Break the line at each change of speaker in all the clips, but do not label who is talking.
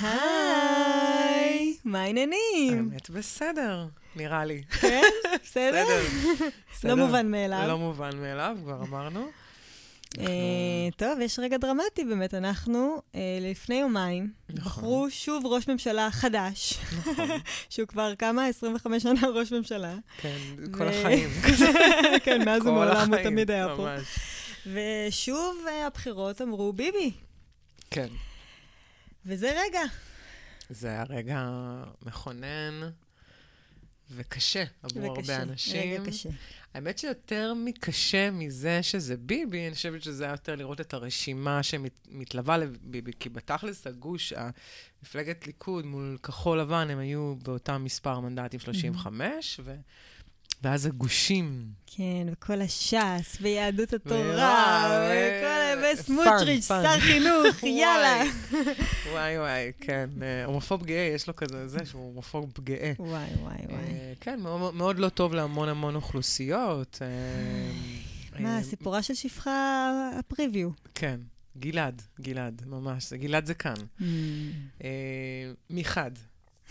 היי, מה העניינים?
האמת בסדר, נראה לי.
כן? בסדר? לא מובן מאליו.
לא מובן מאליו, כבר אמרנו.
אה, טוב, יש רגע דרמטי באמת. אנחנו אה, לפני יומיים
נכון.
בחרו שוב ראש ממשלה חדש,
נכון,
שהוא כבר כמה? 25 שנה ראש ממשלה.
כן, כל החיים.
כן, מאז ומעולם הוא תמיד היה פה. ושוב אה, הבחירות אמרו ביבי,
כן.
וזה רגע.
זה היה רגע מכונן וקשה עבור הרבה
וקשה,
אנשים.
רגע קשה.
האמת שיותר מקשה מזה שזה ביבי, אני חושבת שזה היה יותר לראות את הרשימה שמתלווה לביבי, כי בתכלס הגוש, מפלגת ליכוד מול כחול לבן, הם היו באותם מספר מנדטים 35, ו... ואז הגושים.
כן, וכל הש"ס, ויהדות התורה,
וואו,
וכל...
אה,
וסמוטריץ', שר. חינוך, יאללה.
וואי וואי, כן. אה, הומופוב גאה, יש לו כזה, זה שהוא הומופוב גאה.
וואי, וואי, וואי.
אה, כן, מאוד, לא טוב להמון המון אוכלוסיות. אה,
מה,
אה,
סיפורה של שפחה הפריוויו.
כן, גלעד, גלעד, ממש. גלעד זה כאן. אה, מחד,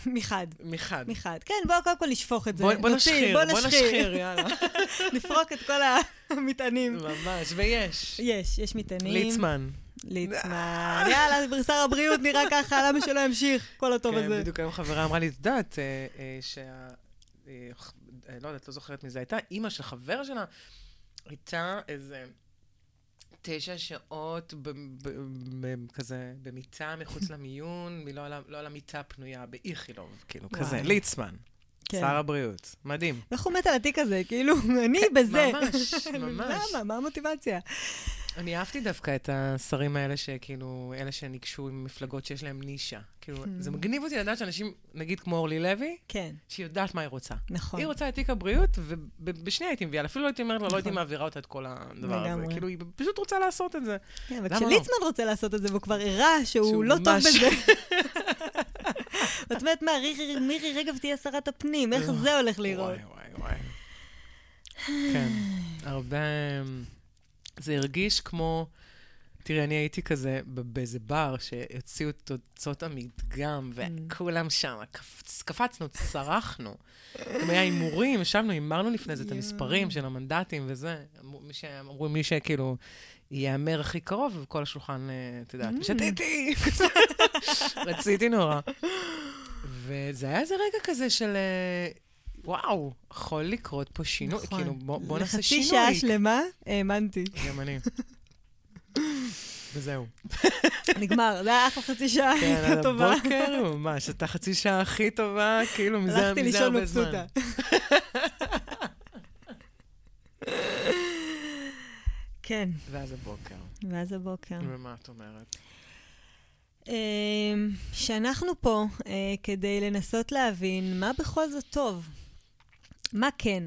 מחד,
מחד.
מחד. כן, בואו קודם כל נשפוך את זה.
בוא, בוא נשחיר, בוא נשחיר, יאללה.
נפרוק את כל המטענים.
ממש, ויש.
יש, יש מטענים.
ליצמן.
ליצמן. יאללה, שר הבריאות נראה ככה, למה שלא ימשיך? כל הטוב
כן,
הזה.
בדיוק היום חברה אמרה לי, את יודעת, אה, אה, שה... אה, לא יודעת, לא זוכרת מי זה הייתה, אימא של חבר שלה, הייתה איזה תשע שעות ב- ב- ב- כזה במיטה מחוץ למיון, לא על לא על המיטה פנויה, באיכילוב, כאילו, כזה. ליצמן,
כן.
שר הבריאות, מדהים.
איך הוא מת על התיק הזה? כאילו, אני בזה.
ממש, ממש.
למה? מה המוטיבציה?
אני אהבתי דווקא את השרים האלה שכאילו, אלה שניגשו עם מפלגות שיש להם נישה. כאילו, זה מגניב אותי לדעת שאנשים, נגיד כמו אורלי לוי,
כן,
שהיא יודעת מה היא רוצה.
נכון.
היא רוצה את תיק הבריאות, ובשנייה הייתי מביאה. אפילו לא הייתי אומרת לה, לא
נכון.
הייתי מעבירה אותה את כל הדבר הזה.
לגמרי.
כאילו, היא פשוט רוצה לעשות את זה.
כן, וכשליצמן רוצה לעשות את זה, והוא כבר הראה שהוא לא טוב בזה. ואת אומרת, מה, מירי רגב תהיה שרת הפנים, איך זה הולך להיראות?
וואי, וואי, וואי. כן, הרבה... זה הרגיש כמו... תראי, אני הייתי כזה באיזה בר שהוציאו את תוצאות המדגם,
Mm.
וכולם שם, קפצ- קפצנו, צרחנו. גם היה הימורים, ישבנו, הימרנו לפני זה את. המספרים של המנדטים וזה. מי שאמרו, מי שכאילו יהמר הכי קרוב, וכל השולחן, אה, את יודעת,
Mm.
שתיתי. רציתי נורא. וזה היה איזה רגע כזה של, אה, וואו, יכול לקרות פה שינוי,
נכון.
כאילו, בוא בוא נעשה שינוי.
לחצי שעה שלמה האמנתי.
גם אני. וזהו.
נגמר, זה היה אחלה חצי שעה,
כן,
הייתה
על
טובה.
הבוקר, ממש, הייתה חצי שעה הכי טובה, כאילו, מזה
הלכתי לישון
הרבה זמן.
מבסוטה. כן,
ואז הבוקר.
ואז הבוקר.
ומה את אומרת?
אמ, שאנחנו פה אה, כדי לנסות להבין מה בכל זאת טוב. מה כן.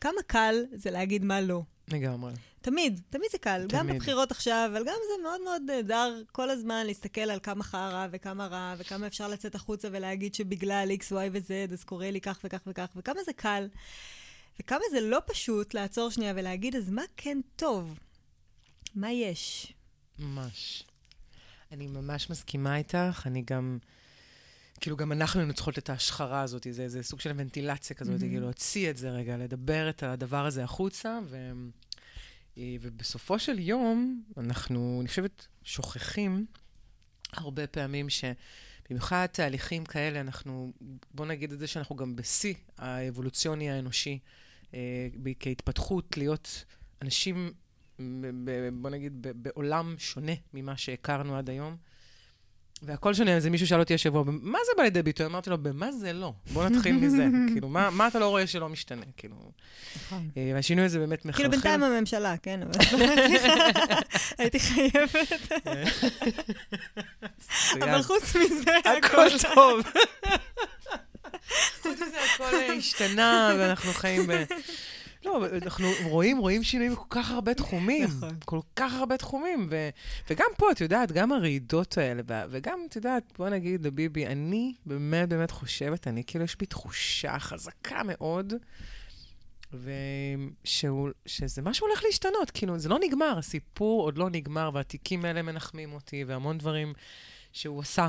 כמה קל זה להגיד מה לא.
לגמרי.
תמיד, תמיד זה קל. גם
תמיד.
בבחירות עכשיו, אבל גם זה מאוד מאוד נהדר כל הזמן להסתכל על כמה חרא וכמה רע, וכמה אפשר לצאת החוצה ולהגיד שבגלל X, Y ו-Z, אז קורה לי כך וכך וכך, וכמה זה קל. וכמה זה לא פשוט לעצור שנייה ולהגיד, אז מה כן טוב? מה יש?
ממש. אני ממש מסכימה איתך, אני גם... כאילו, גם אנחנו היינו צריכות את ההשחרה הזאת, זה, זה סוג של ונטילציה כזאת,
מהמם.
כאילו, להוציא את זה רגע, לדבר את הדבר הזה החוצה, ו... אה, ובסופו של יום, אנחנו, אני חושבת, שוכחים הרבה פעמים ש... במיוחד תהליכים כאלה, אנחנו, בוא נגיד את זה שאנחנו גם בשיא האבולוציוני האנושי, אה, כהתפתחות, להיות אנשים, ב- ב- בוא נגיד, ב- בעולם שונה ממה שהכרנו עד היום. והכל שונה, אז מישהו שאל אותי השבוע, מה זה בא לידי ביטוי? אמרתי לו, במה זה לא? בוא נתחיל מזה. כאילו, מה, מה אתה לא רואה שלא משתנה? כאילו,
נכון.
אה, והשינוי הזה באמת מחלחל.
כאילו בינתיים הממשלה, כן, אבל הייתי חייבת, אבל חוץ מזה,
הכל טוב. חוץ מזה, הכל השתנה, ואנחנו חיים ב... לא, אנחנו רואים, רואים שינויים בכל כך הרבה תחומים.
נכון.
כל כך הרבה תחומים. ו, וגם פה, את יודעת, גם הרעידות האלה, וגם, את יודעת, בוא נגיד לביבי, אני באמת באמת חושבת, אני כאילו, יש בי תחושה חזקה מאוד, ושהוא, שזה משהו הולך להשתנות, כאילו, זה לא נגמר, הסיפור עוד לא נגמר, והתיקים האלה מנחמים אותי, והמון דברים שהוא עשה,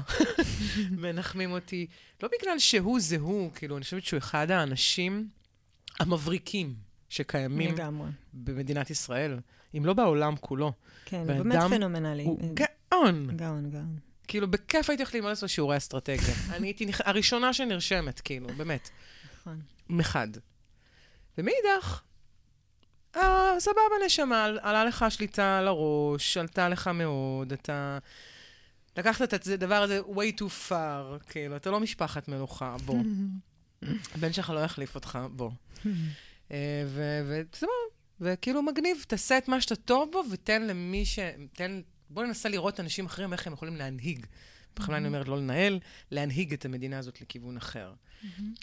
מנחמים אותי. לא בגלל שהוא זה הוא, כאילו, אני חושבת שהוא אחד האנשים המבריקים שקיימים
לגמרי.
במדינת ישראל, אם לא בעולם כולו.
כן, הוא באמת פנומנלי.
הוא גאון.
גאון, גאון.
כאילו, בכיף הייתי הולכת ללמוד לעשות שיעורי אסטרטגיה. אני הייתי נכ- הראשונה שנרשמת, כאילו, באמת.
נכון.
מחד. ומאידך, אה, סבבה, נשמה, על- עלה לך שליטה על הראש, עלתה לך מאוד, אתה... לקחת את הדבר הזה way too far, כאילו, אתה לא משפחת מלוכה, בוא. הבן שלך לא יחליף אותך, בוא. אה, וסבבה, וכאילו מגניב, תעשה את מה שאתה טוב בו, ותן למי ש... תן... בוא ננסה לראות אנשים אחרים, איך הם יכולים להנהיג. בכוונה אני אומרת לא לנהל, להנהיג את המדינה הזאת לכיוון אחר.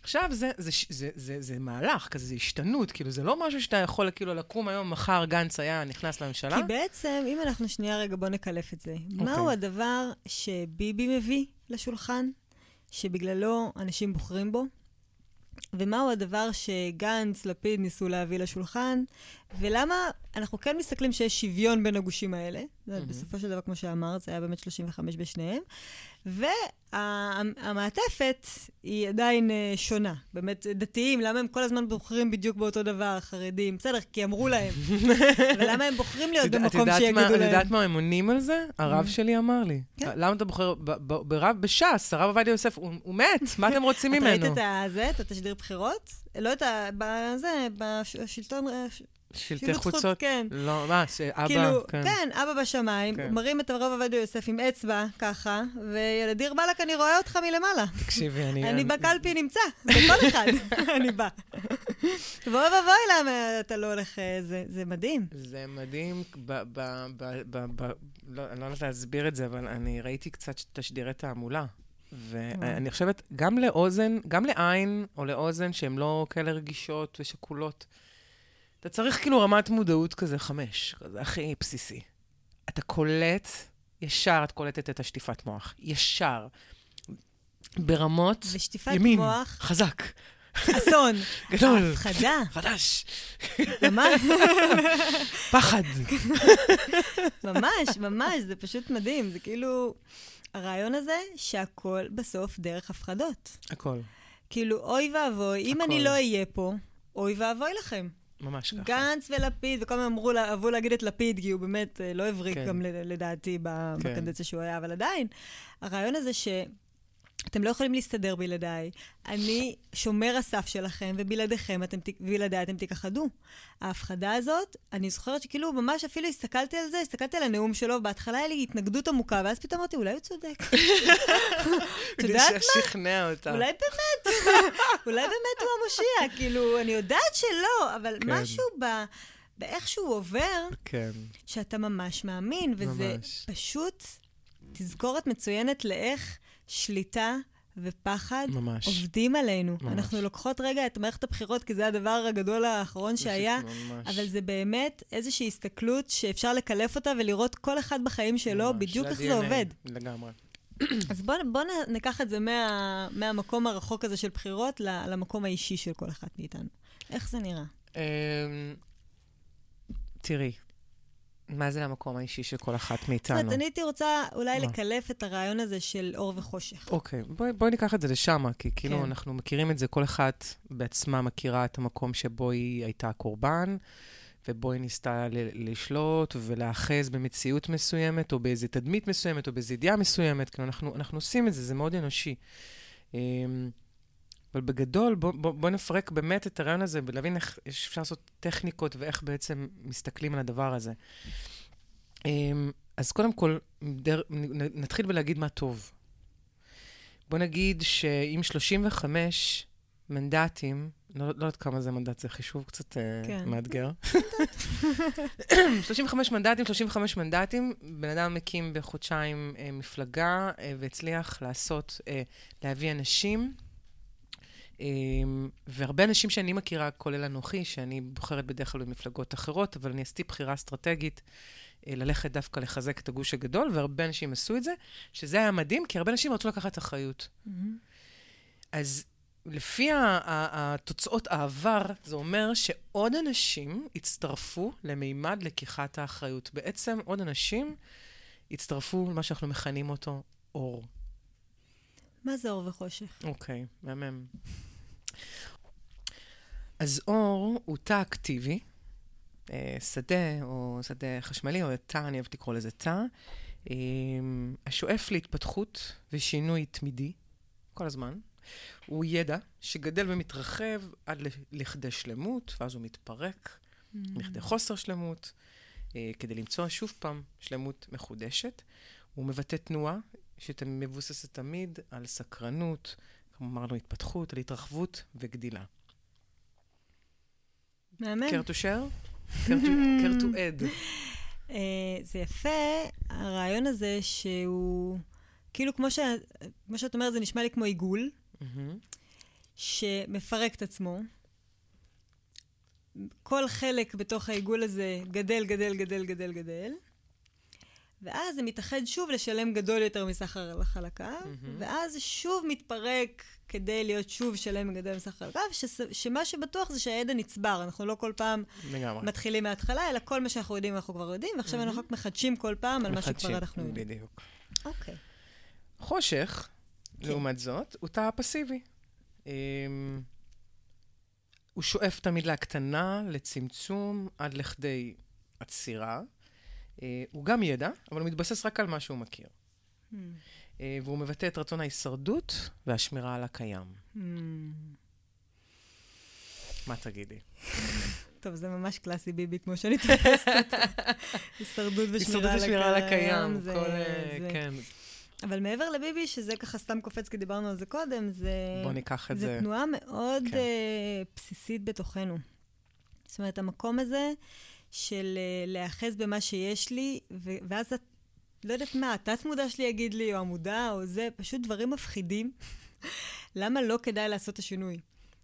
עכשיו, זה, זה, זה, זה, זה, מהלך כזה, זה השתנות, כאילו, זה לא משהו שאתה יכול כאילו לקום היום, מחר גנץ היה נכנס לממשלה.
כי בעצם, אם אנחנו שנייה רגע, בוא נקלף את זה. מהו הדבר שביבי מביא לשולחן, שבגללו אנשים בוחרים בו? ומהו הדבר שגנץ, לפיד ניסו להביא לשולחן? ולמה אנחנו כן מסתכלים שיש שוויון בין הגושים האלה? זה בסופו של דבר, כמו שאמרת, זה היה באמת 35 בשניהם. והמעטפת היא עדיין אה, שונה. באמת, דתיים, למה הם כל הזמן בוחרים בדיוק באותו דבר, חרדים? בסדר, כי אמרו להם. ולמה הם בוחרים להיות
את את
במקום שיגידו להם?
את יודעת מה הם עונים על זה? הרב שלי אמר לי.
כן.
למה אתה בוחר ב- ב- ברב בש"ס? הרב עובדיה יוסף, הוא הוא מת, מה אתם רוצים
אתה ראית
ממנו?
את הזה, את התשדיר בחירות? לא את ה... בזה, בשלטון...
שלטי חוצות?
כן.
לא, מה, שאבא,
כאילו,
כן.
כן, אבא בשמיים,
כן.
מרים את הרב עובדיה יוסף עם אצבע, ככה, וילדיר בלק, אני רואה אותך מלמעלה.
תקשיבי, אני...
אני בקלפי נמצא, בכל אחד אני בא. ואוי ואבוי למה אתה לא הולך, אה, זה- זה מדהים.
זה מדהים, ב, ב, ב, ב, ב, לא, אני לא יודעת להסביר את זה, אבל אני ראיתי קצת תשדירי תעמולה. ואני חושבת, גם לאוזן, גם לעין או לאוזן שהן לא כאלה רגישות ושקולות, אתה צריך כאילו רמת מודעות כזה חמש, כזה הכי בסיסי. אתה קולט, ישר את קולטת את השטיפת מוח. ישר. ברמות
ושטיפת
ימין,
מוח,
חזק,
אסון,
גדול,
הפחדה,
חדש,
ממש,
פחד.
ממש, ממש, זה פשוט מדהים. זה כאילו, הרעיון הזה שהכל בסוף דרך הפחדות.
הכל,
כאילו, אוי ואבוי, אם
הכל.
אני לא אהיה פה, אוי ואבוי לכם.
ממש ככה.
גנץ ולפיד, וכל הזמן אמרו, אהבו להגיד את לפיד, כי הוא באמת אה, לא הבריק
כן.
גם לדעתי
כן.
בקדנציה שהוא היה, אבל עדיין, הרעיון הזה ש... אתם לא יכולים להסתדר בלעדיי. אני שומר הסף שלכם, ובלעדיכם אתם, בלעדיי אתם תיכחדו. ההפחדה הזאת, אני זוכרת שכאילו ממש אפילו הסתכלתי על זה, הסתכלתי על הנאום שלו, בהתחלה היה לי התנגדות עמוקה, ואז פתאום אמרתי, אולי הוא צודק. את יודעת מה?
שכנע אותה.
אולי באמת, אולי באמת הוא המושיע, כאילו, אני יודעת שלא, אבל
כן.
משהו ב... באיך שהוא עובר,
כן.
שאתה ממש מאמין, וזה
ממש.
פשוט תזכורת מצוינת לאיך שליטה ופחד
ממש.
עובדים עלינו.
ממש.
אנחנו לוקחות רגע את מערכת הבחירות, כי זה הדבר הגדול האחרון שהיה,
ממש.
אבל זה באמת איזושהי הסתכלות שאפשר לקלף אותה ולראות כל אחד בחיים שלו,
ממש,
בדיוק איך זה עובד.
לגמרי.
אז בואו בוא ניקח את זה מה, מהמקום הרחוק הזה של בחירות למקום האישי של כל אחד מאיתנו. איך זה נראה?
אמ, תראי, מה זה המקום האישי של כל אחת
זאת
מאיתנו?
אומרת, אני הייתי רוצה אולי
מה?
לקלף את הרעיון הזה של אור וחושך.
אוקיי, בואי ניקח את זה לשם, כי כאילו
כן.
אנחנו מכירים את זה, כל אחת בעצמה מכירה את המקום שבו היא הייתה קורבן, ובו היא ניסתה ל- לשלוט ולהאחז במציאות מסוימת, או באיזו תדמית מסוימת, או באיזו ידיעה מסוימת. כאילו, אנחנו, אנחנו עושים את זה, זה מאוד אנושי. אבל בגדול, בוא, בוא, בוא נפרק באמת את הרעיון הזה ולהבין איך אפשר לעשות טכניקות ואיך בעצם מסתכלים על הדבר הזה. אמ, אז קודם כל, דר, נתחיל בלהגיד מה טוב. בוא נגיד שאם 35 מנדטים, לא, לא יודעת כמה זה מנדט, זה חישוב קצת
כן.
כן. מאתגר. 35 מנדטים, 35 מנדטים, בן אדם מקים בחודשיים אה, מפלגה אה, והצליח לעשות, אה, להביא אנשים. אה, והרבה אנשים שאני מכירה, כולל אנוכי, שאני בוחרת בדרך כלל במפלגות אחרות, אבל אני עשיתי בחירה אסטרטגית אה, ללכת דווקא לחזק את הגוש הגדול, והרבה אנשים עשו את זה, שזה היה מדהים, כי הרבה אנשים רצו לקחת אחריות. אז לפי התוצאות העבר, זה אומר שעוד אנשים הצטרפו למימד לקיחת האחריות. בעצם עוד אנשים הצטרפו למה שאנחנו מכנים אותו אור.
מה זה אור וחושך?
אוקיי, מהמם. אז אור הוא תא אקטיבי, אה, שדה או שדה חשמלי, או תא, אני אוהבת לקרוא לזה תא, השואף להתפתחות ושינוי תמידי, כל הזמן. הוא ידע שגדל ומתרחב עד לכדי שלמות, ואז הוא מתפרק mm. לכדי חוסר שלמות, אה, כדי למצוא שוב פעם שלמות מחודשת. הוא מבטא תנועה שמבוססת תמיד על סקרנות, כמו אמרנו, התפתחות, על התרחבות וגדילה.
מהמם.
care to share? care to add.
Uh, זה יפה, הרעיון הזה שהוא, כאילו כמו, ש, כמו שאת אומרת, זה נשמע לי כמו עיגול, mm-hmm. שמפרק את עצמו. כל חלק בתוך העיגול הזה גדל, גדל, גדל, גדל, גדל. ואז זה מתאחד שוב לשלם גדול יותר מסחר לחלקיו, mm-hmm. ואז שוב מתפרק כדי להיות שוב שלם וגדל מסחר חלקיו, שמה שבטוח זה שהידע נצבר, אנחנו לא כל פעם
לגמרי.
מתחילים מההתחלה, אלא כל מה שאנחנו יודעים אנחנו כבר יודעים, ועכשיו mm-hmm. אנחנו רק מחדשים כל פעם על מה שכבר אנחנו יודעים.
בדיוק.
אוקיי. Okay.
חושך, כן. לעומת זאת, הוא תא פסיבי. Um, הוא שואף תמיד להקטנה, לצמצום, עד לכדי עצירה. אה, הוא גם ידע, אבל הוא מתבסס רק על מה שהוא מכיר. Mm. והוא מבטא את רצון ההישרדות והשמירה על הקיים. Mm. מה תגידי?
טוב, זה ממש קלאסי ביבי, כמו שאני תופסת אותו. הישרדות ושמירה על הקיים. זה, כל, אה, זה... כן. אבל מעבר לביבי, שזה ככה סתם קופץ, כי דיברנו על זה קודם, זה...
בוא ניקח את זה.
זה תנועה מאוד כן. uh, בסיסית בתוכנו. זאת אומרת, המקום הזה... של uh, להיאחז במה שיש לי, ו- ואז את, לא יודעת מה, התת-מודע שלי יגיד לי, או המודע, או זה, פשוט דברים מפחידים. למה לא כדאי לעשות את השינוי?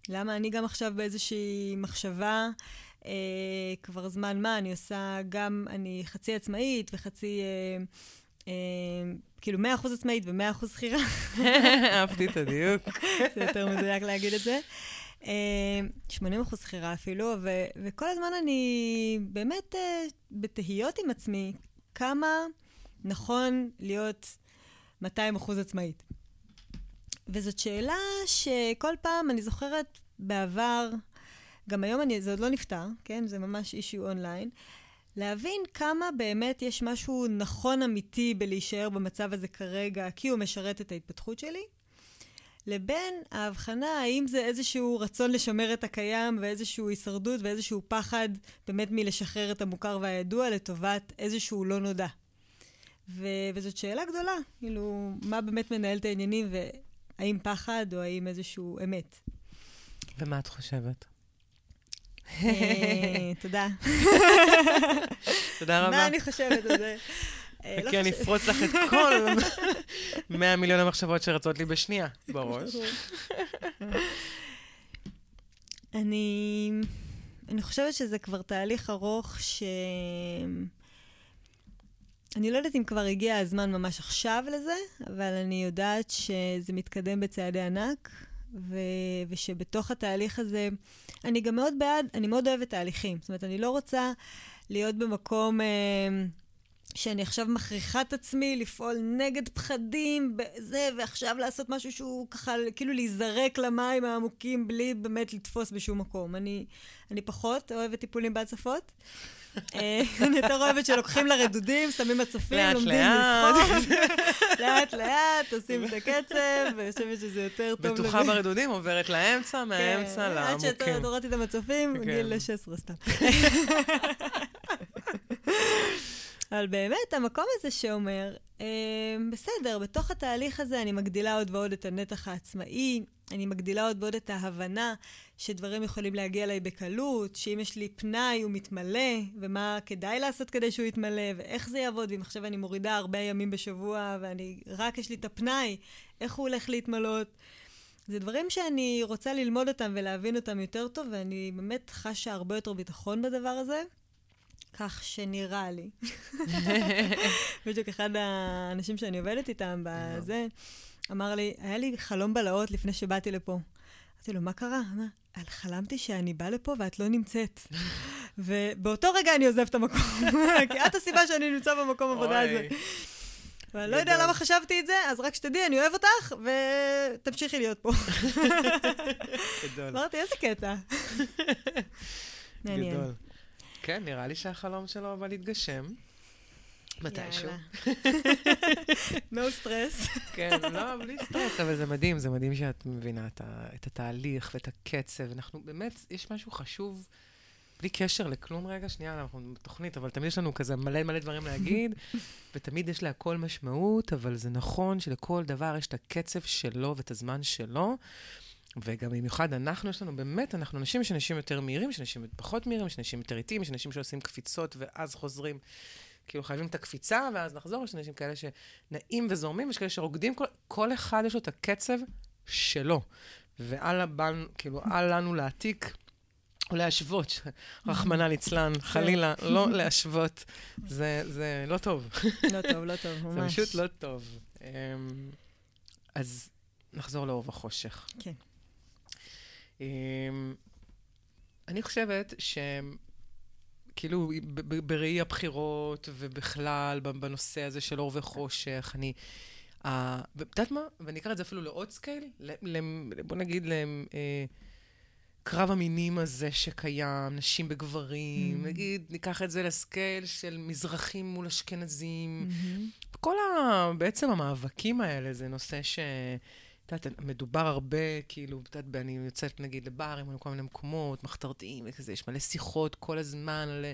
למה אני גם עכשיו באיזושהי מחשבה, אה, כבר זמן מה, אני עושה גם, אני חצי עצמאית וחצי, אה, אה, כאילו 100% עצמאית ו-100% שכירה.
אהבתי את הדיוק.
זה יותר מדויק להגיד את זה. 80 אה, אחוז שכירה אפילו, ו- וכל הזמן אני באמת uh, בתהיות עם עצמי, כמה נכון להיות 200 אחוז עצמאית. וזאת שאלה שכל פעם, אני זוכרת בעבר, גם היום אני, זה עוד לא נפתר, כן? זה ממש אישיו אונליין. להבין כמה באמת יש משהו נכון אמיתי בלהישאר במצב הזה כרגע, כי הוא משרת את ההתפתחות שלי, לבין ההבחנה האם זה איזשהו רצון לשמר את הקיים ואיזשהו הישרדות ואיזשהו פחד באמת מלשחרר את המוכר והידוע לטובת איזשהו לא נודע. ו- וזאת שאלה גדולה, כאילו, מה באמת מנהל את העניינים והאם פחד או האם איזשהו אמת.
ומה את חושבת?
אה, תודה.
תודה רבה.
מה אני חושבת על זה?
אה, לא כי אני אפרוץ לך את כל 100 מיליון המחשבות שרצות לי בשנייה בראש.
אני, אני חושבת שזה כבר תהליך ארוך ש... אני לא יודעת אם כבר הגיע הזמן ממש עכשיו לזה, אבל אני יודעת שזה מתקדם בצעדי ענק, ו... ושבתוך התהליך הזה, אני גם מאוד בעד, אני מאוד אוהבת תהליכים. זאת אומרת, אני לא רוצה להיות במקום... אה, שאני עכשיו מכריחה את עצמי לפעול נגד פחדים, בזה, ועכשיו לעשות משהו שהוא ככה, כאילו להיזרק למים העמוקים בלי באמת לתפוס בשום מקום. אני, אני פחות אוהבת טיפולים בהצפות. אה, אני יותר אוהבת שלוקחים לרדודים, שמים מצופים, לומדים לשחוק. לאט לאט, עושים את הקצב, ואני חושבת שזה יותר טוב.
בטוחה ברדודים, עוברת לאמצע, כן, מהאמצע לעמוקים.
עד שהורדתי את המצופים, כן. גיל 16 סתם. אבל באמת, המקום הזה שאומר, אה, בסדר, בתוך התהליך הזה אני מגדילה עוד ועוד את הנתח העצמאי, אני מגדילה עוד ועוד את ההבנה שדברים יכולים להגיע אליי בקלות, שאם יש לי פנאי הוא מתמלא, ומה כדאי לעשות כדי שהוא יתמלא, ואיך זה יעבוד, ואם עכשיו אני מורידה הרבה ימים בשבוע, ואני, רק יש לי את הפנאי, איך הוא הולך להתמלות. זה דברים שאני רוצה ללמוד אותם ולהבין אותם יותר טוב, ואני באמת חשה הרבה יותר ביטחון בדבר הזה. כך שנראה לי. בדיוק אחד האנשים שאני עובדת איתם בזה, אמר לי, היה לי חלום בלהות לפני שבאתי לפה. אמרתי לו, מה קרה? אמר, חלמתי שאני באה לפה ואת לא נמצאת. ובאותו רגע אני עוזב את המקום, כי את הסיבה שאני נמצא במקום עבודה הזה. ואני לא יודע למה חשבתי את זה, אז רק שתדעי, אני אוהב אותך, ותמשיכי להיות פה.
גדול.
אמרתי, איזה קטע. מעניין.
כן, נראה לי שהחלום שלו אבל התגשם. מתישהו.
no stress.
כן, לא, בלי סטרס, אבל זה מדהים, זה מדהים שאת מבינה את, ה, את התהליך ואת הקצב. אנחנו באמת, יש משהו חשוב, בלי קשר לכלום רגע, שנייה, אנחנו בתוכנית, אבל תמיד יש לנו כזה מלא מלא דברים להגיד, ותמיד יש להכל משמעות, אבל זה נכון שלכל דבר יש את הקצב שלו ואת הזמן שלו. וגם במיוחד אנחנו, יש לנו באמת, אנחנו אנשים, יש אנשים יותר מהירים, יש אנשים פחות מהירים, יש אנשים יותר איטיים, יש אנשים שעושים קפיצות ואז חוזרים. כאילו חייבים את הקפיצה, ואז נחזור, יש אנשים כאלה שנעים וזורמים, יש כאלה שרוקדים, כל, כל אחד יש לו את הקצב שלו. ואל הבן, כאילו, אל לנו להעתיק או להשוות, רחמנא ליצלן, חלילה, לא להשוות. זה, זה לא טוב.
לא טוב, לא טוב, ממש.
זה פשוט לא טוב. אמ, אז נחזור לאור וחושך.
כן.
אמ, אני חושבת ש... כאילו, בראי הבחירות ובכלל, בנושא הזה של אור וחושך, אני... Uh, ואת יודעת מה? ואני אקרא את זה אפילו לעוד scale, בוא נגיד לקרב המינים הזה שקיים, נשים בגברים,
Mm.
נגיד, ניקח את זה לסקייל של מזרחים מול אשכנזים.
מהמם.
כל ה... בעצם המאבקים האלה זה נושא ש... את יודעת, מדובר הרבה, כאילו, את יודעת, אני יוצאת נגיד לברים לכל מיני מקומות, מחתרתיים וכזה, יש מלא שיחות כל הזמן על,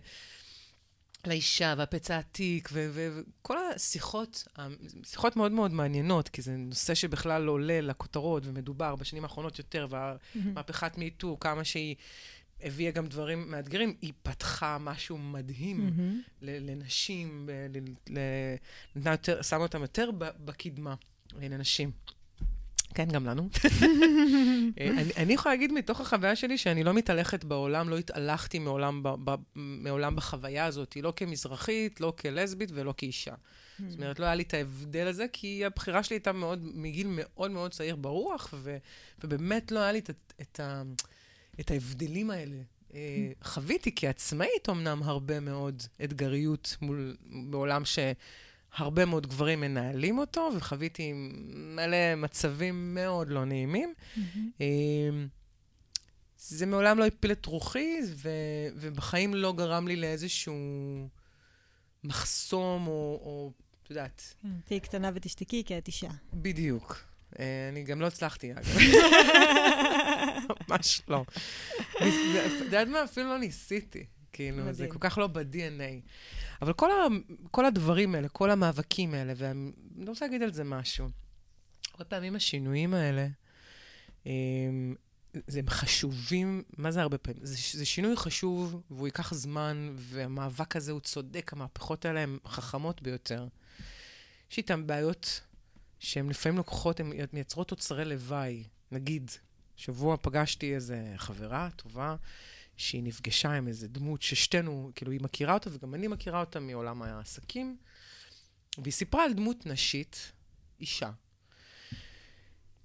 האישה והפצע העתיק, וכל השיחות, שיחות מאוד מאוד מעניינות, כי זה נושא שבכלל עולה לכותרות ומדובר בשנים האחרונות יותר, והמהפכת מיטו, כמה שהיא הביאה גם דברים מאתגרים, היא פתחה משהו מדהים. ל- לנשים, ל- ל- יותר, שמה אותם יותר בקדמה, לנשים. כן, גם לנו. אה, אני, אני יכולה להגיד מתוך החוויה שלי שאני לא מתהלכת בעולם, לא התהלכתי מעולם, ב, ב, מעולם בחוויה הזאת, לא כמזרחית, לא כלסבית ולא כאישה. זאת אומרת, לא היה לי את ההבדל הזה, כי הבחירה שלי הייתה מאוד, מגיל מאוד מאוד צעיר ברוח, ו, ובאמת לא היה לי את, את, ה- את ההבדלים האלה. אה, חוויתי כעצמאית אמנם הרבה מאוד אתגריות מול, בעולם שהרבה מאוד גברים מנהלים אותו, וחוויתי מלא מצבים מאוד לא נעימים.
מהמם.
אה, זה מעולם לא הפיל את רוחי, ו, ובחיים לא גרם לי לאיזשהו מחסום, או, או את יודעת,
כן, תהיי קטנה ותשתקי, כי את אישה.
בדיוק. אה, אני גם לא הצלחתי, אגב. ממש לא. את יודעת מה? אפילו לא ניסיתי. כאילו, זה
מדהים.
כל כך לא ב-DNA. אבל כל, ה, כל הדברים האלה, כל המאבקים האלה, ואני לא רוצה להגיד על זה משהו. הרבה פעמים השינויים האלה, הם, זה- הם חשובים, מה זה הרבה פעמים? זה, זה שינוי חשוב, והוא ייקח זמן, והמאבק הזה הוא צודק, המהפכות האלה הן חכמות ביותר. יש איתן בעיות שהן לפעמים לוקחות, הן מייצרות תוצרי לוואי. נגיד, שבוע פגשתי איזה חברה טובה, שהיא נפגשה עם איזה דמות ששתינו, כאילו, היא מכירה אותה, וגם אני מכירה אותה מעולם העסקים, והיא סיפרה על דמות נשית, אישה,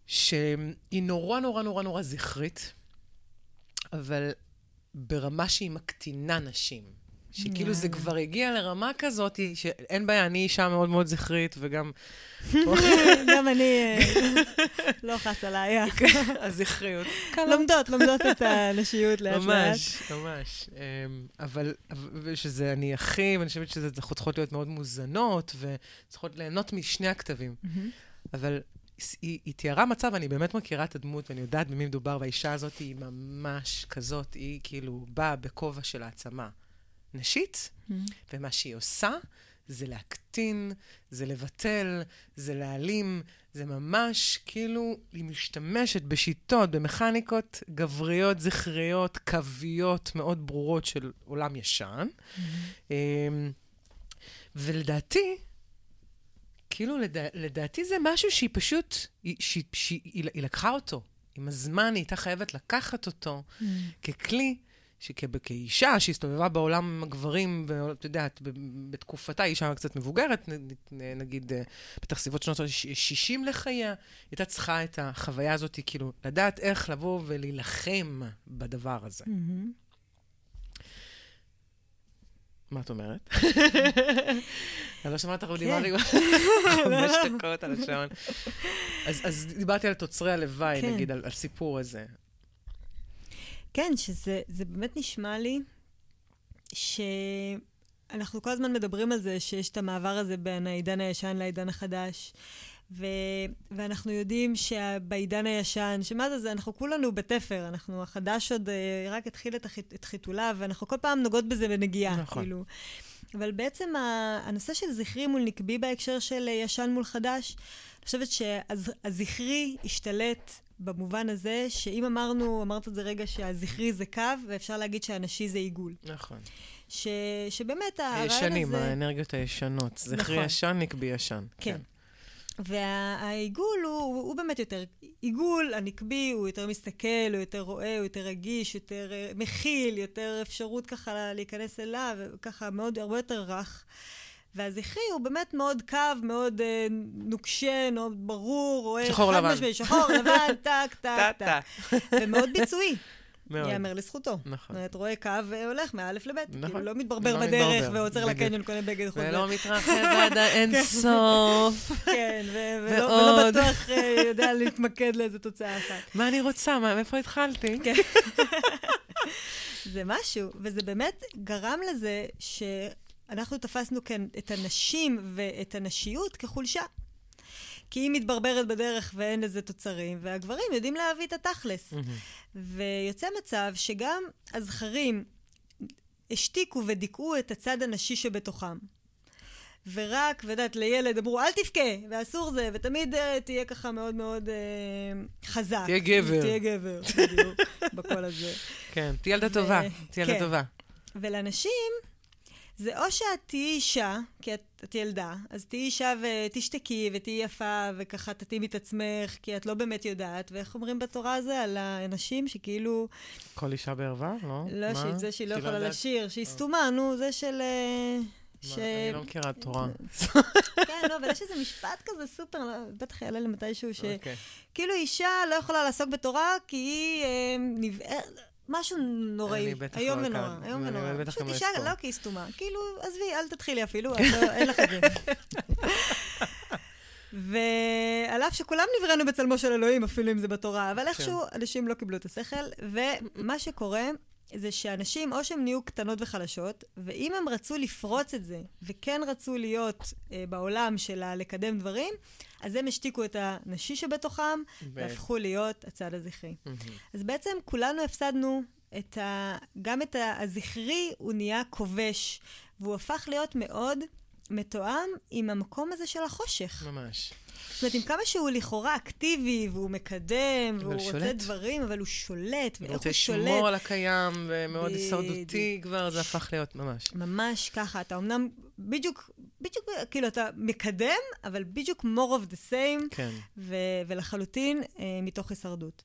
שהיא נורא נורא נורא נורא זכרית, אבל ברמה שהיא מקטינה נשים. שכאילו זה
יאללה.
כבר הגיע לרמה כזאת, שאין בעיה, אני אישה מאוד מאוד זכרית, וגם
גם אני אה, לא חס עליי.
הזכריות.
לומדות, לומדות את הנשיות לאט לאט.
ממש, ממש. אמ, אבל, שזה אני הכי, ואני חושבת שזה צריכות להיות מאוד מוזנות, וצריכות ליהנות משני הכתבים. אבל היא, היא תיארה מצב, אני באמת מכירה את הדמות, ואני יודעת במי מדובר, והאישה הזאת היא ממש כזאת, היא כאילו באה בכובע של העצמה נשית,
מהמם.
ומה שהיא עושה זה להקטין, זה לבטל, זה להעלים, זה ממש כאילו, היא משתמשת בשיטות, במכניקות גבריות, זכריות, קוויות מאוד ברורות של עולם ישן. אמ, ולדעתי, כאילו, לדע, לדעתי זה משהו שהיא פשוט, היא, שהיא, שהיא, היא, היא לקחה אותו. עם הזמן היא הייתה חייבת לקחת אותו
מהמם.
ככלי, שכאישה שהסתובבה בעולם הגברים, ואת יודעת, בתקופתה, אישה קצת מבוגרת, נגיד, אה, בטח סביבות שנות ה-60 לחייה, היא הייתה צריכה את החוויה הזאת, כאילו, לדעת איך לבוא ולהילחם בדבר הזה.
מהמם.
מה את אומרת? אני לא שומעת אותך
כן.
דיברתי חמש דקות על השעון. אז- אז דיברתי על תוצרי הלוואי,
כן.
נגיד, על הסיפור הזה.
כן, שזה זה באמת נשמע לי שאנחנו כל הזמן מדברים על זה שיש את המעבר הזה בין העידן הישן לעידן החדש. ו... ואנחנו יודעים שבעידן הישן, שמה זה זה, אנחנו כולנו בתפר, אנחנו, החדש עוד אה, רק התחיל את, החיט... את חיתוליו, ואנחנו כל פעם נוגעות בזה בנגיעה,
נכון.
כאילו. אבל בעצם ה... הנושא של זכרי מול נקבי בהקשר של אה, ישן מול חדש, אני חושבת שהזכרי השתלט במובן הזה, שאם אמרנו, אמרת את זה רגע שהזכרי זה קו, ואפשר להגיד שהנשי זה עיגול.
נכון.
ש... שבאמת הרעיון הזה...
הישנים, האנרגיות הישנות. זכרי
נכון.
ישן, נקבי ישן.
כן. והעיגול הוא, הוא, הוא באמת יותר, עיגול הנקבי הוא יותר מסתכל, הוא יותר רואה, הוא יותר רגיש, יותר uh, מכיל, יותר אפשרות ככה להיכנס אליו, ככה מאוד, הרבה יותר רך. והזכרי הוא באמת מאוד קו, מאוד uh, נוקשה, מאוד ברור, רואה
שחור לבן.
משמעי, שחור לבן, טק, טק. טק. ומאוד ביצועי,
מאוד.
ייאמר לזכותו.
נכון.
אומרת, רואה קו והולך מאלף לבית.
נכון.
כאילו, לא מתברבר
לא
בדרך
מתברבר,
ועוצר
בדיוק.
לקניון, קונה בגד חוזר.
ולא מתרחב עד האינסוף.
כן, ו- ולא, בטוח אה, יודע להתמקד לאיזו תוצאה אחת.
מה אני רוצה? מה- מאיפה התחלתי?
כן. זה משהו, וזה באמת גרם לזה שאנחנו תפסנו כאן את הנשים ואת הנשיות כחולשה. כי היא מתברברת בדרך ואין לזה תוצרים, והגברים יודעים להביא את התכלס.
מהמם.
ויוצא מצב שגם הזכרים השתיקו ודיכאו את הצד הנשי שבתוכם. ורק, ואת לילד אמרו, אל תבכה, ואסור זה, ותמיד uh, תהיה ככה מאוד מאוד uh, חזק.
תהיה גבר.
תהיה גבר, בדיוק, בקול הזה.
כן, תהיה ילדה טובה. תהיה ילדה
כן.
טובה.
ולנשים, זה או שאת תהיי אישה, כי את, את ילדה, אז תהיי אישה ותשתקי ותהיי יפה, וככה תתאימי את עצמך, כי את לא באמת יודעת. ואיך אומרים בתורה הזה על האנשים שכאילו,
כל אישה בערווה? לא?
לא,
מה?
שהיא זה שהיא לא
שהיא
יכולה? לשיר, שהיא סתומה, נו, זה של... אה,
מה,
ש...
אני לא מכירה תורה.
כן, לא, אבל יש איזה משפט כזה סופר, לא, בטח יעלה לי מתישהו, שכאילו
אוקיי.
אישה לא יכולה לעסוק בתורה כי היא אה, נבערת, משהו נוראי,
בטח
איום
לא
ונורא. איום ונורא. פשוט
לא
אישה
אזכור.
לא כי היא סתומה, כאילו, עזבי, אל תתחילי אפילו, לא- אין לך את זה. ועל אף שכולם נבראנו בצלמו של אלוהים, אפילו אם זה בתורה, אבל איכשהו אנשים לא קיבלו את השכל, ומה שקורה זה שאנשים, או שהם נהיו קטנות וחלשות, ואם הם רצו לפרוץ את זה, וכן רצו להיות אה, בעולם של לקדם דברים, אז הם השתיקו את הנשי שבתוכם,
ו-
והפכו להיות הצד הזכרי.
מהמם.
אז בעצם כולנו הפסדנו את ה... גם את ה- הזכרי, הוא נהיה כובש, והוא הפך להיות מאוד מתואם עם המקום הזה של החושך.
ממש.
זאת אומרת, עם כמה שהוא לכאורה אקטיבי, והוא מקדם, והוא רוצה
שולט.
דברים, אבל הוא שולט,
הוא
ואיך
רוצה
הוא שולט.
לשמור על הקיים, ומאוד. הישרדותי כבר, זה הפך להיות ממש.
ממש ככה, אתה אמנם בדיוק, בדיוק, כאילו, אתה מקדם, אבל בדיוק more of the same,
כן.
ולחלוטין אה, מתוך הישרדות.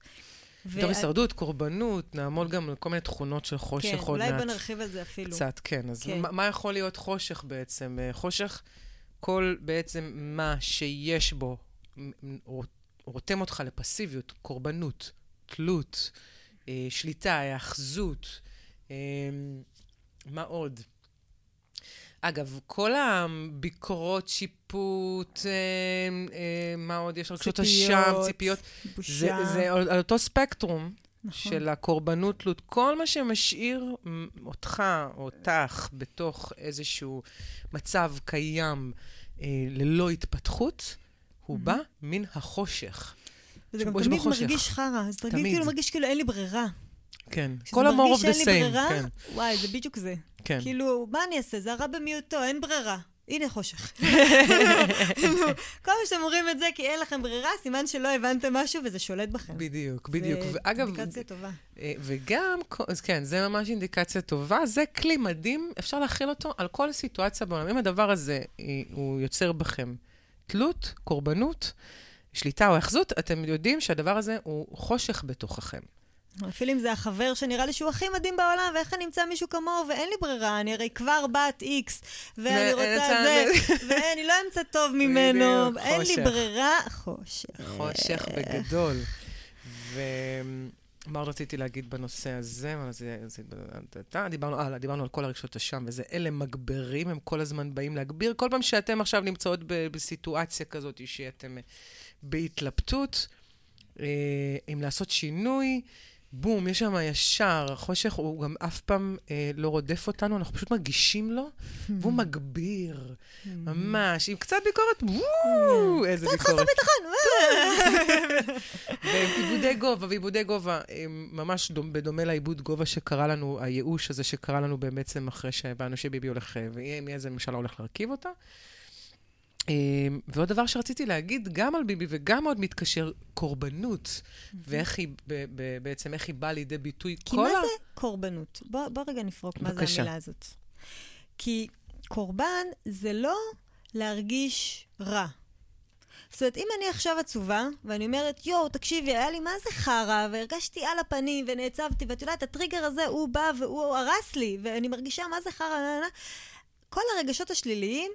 ו-
הישרדות, קורבנות, נעמוד גם על כל מיני תכונות של חושך
כן,
עוד
אולי בוא
מעט.
נרחיב על זה אפילו.
קצת, כן. אז
כן.
מה- מה יכול להיות חושך בעצם? אה, חושך, כל בעצם מה שיש בו, רותם אותך לפסיביות, קורבנות, תלות, אה, שליטה, היאחזות. אה, מה עוד? אגב, כל הביקורות, שיפוט, אה, אה, מה עוד יש? רגשות אשם,
ציפיות. בושה.
זה, זה על על אותו ספקטרום
נכון.
של הקורבנות תלות. כל מה שמשאיר אותך או אותך בתוך איזשהו מצב קיים אה, ללא התפתחות, הוא בא מן החושך.
וזה גם תמיד
בחושך.
מרגיש חרא, אז
תמיד.
כאילו מרגיש כאילו אין לי ברירה.
כן.
כשזה
כל המור
מרגיש
of the
שאין לי
same.
ברירה,
כן,
וואי, זה בדיוק זה.
כן.
כאילו, מה אני אעשה? זה הרע במיעוטו, אין ברירה. הנה חושך. כל פעם שאתם אומרים את זה כי אין לכם ברירה, סימן שלא הבנתם משהו וזה שולט בכם.
בדיוק, בדיוק. ואגב,
אינדיקציה טובה.
אה, וגם, אז כן, זה ממש אינדיקציה טובה. זה כלי מדהים, אפשר להכיל אותו על כל סיטואציה בעולם. אם הדבר הזה, אה, הוא יוצר בכם תלות, קורבנות, שליטה או היאחזות, אתם יודעים שהדבר הזה הוא חושך בתוככם.
אפילו אם זה החבר שנראה לי שהוא הכי מדהים בעולם, ואיך אני אמצא מישהו כמוהו, ואין לי ברירה, אני הרי כבר בת איקס, ואני רוצה זה, ואני לא אמצא טוב ממנו, אין לי. ברירה, חושך.
חושך בגדול. ו... מה רציתי להגיד בנושא הזה? זה, זה, דיברנו, אה, דיברנו על כל הרגשות אשם, וזה אלה מגברים, הם כל הזמן באים להגביר. כל פעם שאתם עכשיו נמצאות ב, בסיטואציה כזאת שאתם בהתלבטות, אה, אם לעשות שינוי, בום, יש שם ישר, החושך הוא גם אף פעם אה, לא רודף אותנו, אנחנו פשוט מרגישים לו, והוא מגביר, ממש, עם קצת ביקורת, וואו, איזה ביקורת.
קצת חוסר ביטחון,
ועיבודי גובה, ועיבודי גובה, ממש דומ, בדומה לעיבוד גובה שקרה לנו, הייאוש הזה שקרה לנו בעצם אחרי שהבנו שביבי הולך, ויהיה איזה ממשלה הולך להרכיב אותה. אמ, ועוד דבר שרציתי להגיד, גם על ביבי וגם מאוד מתקשר, קורבנות, ואיך היא, בעצם, איך היא באה לידי ביטוי.
כי מה ה... זה קורבנות? בוא, בוא רגע נפרוק מה זה המילה הזאת. כי קורבן זה לא להרגיש רע. זאת אומרת, אם אני עכשיו עצובה, ואני אומרת, יואו, תקשיבי, היה לי מה זה חרא, והרגשתי על הפנים, ונעצבתי, ואת יודעת, הטריגר הזה, הוא בא והוא הרס לי, ואני מרגישה מה זה חרא, כל הרגשות השליליים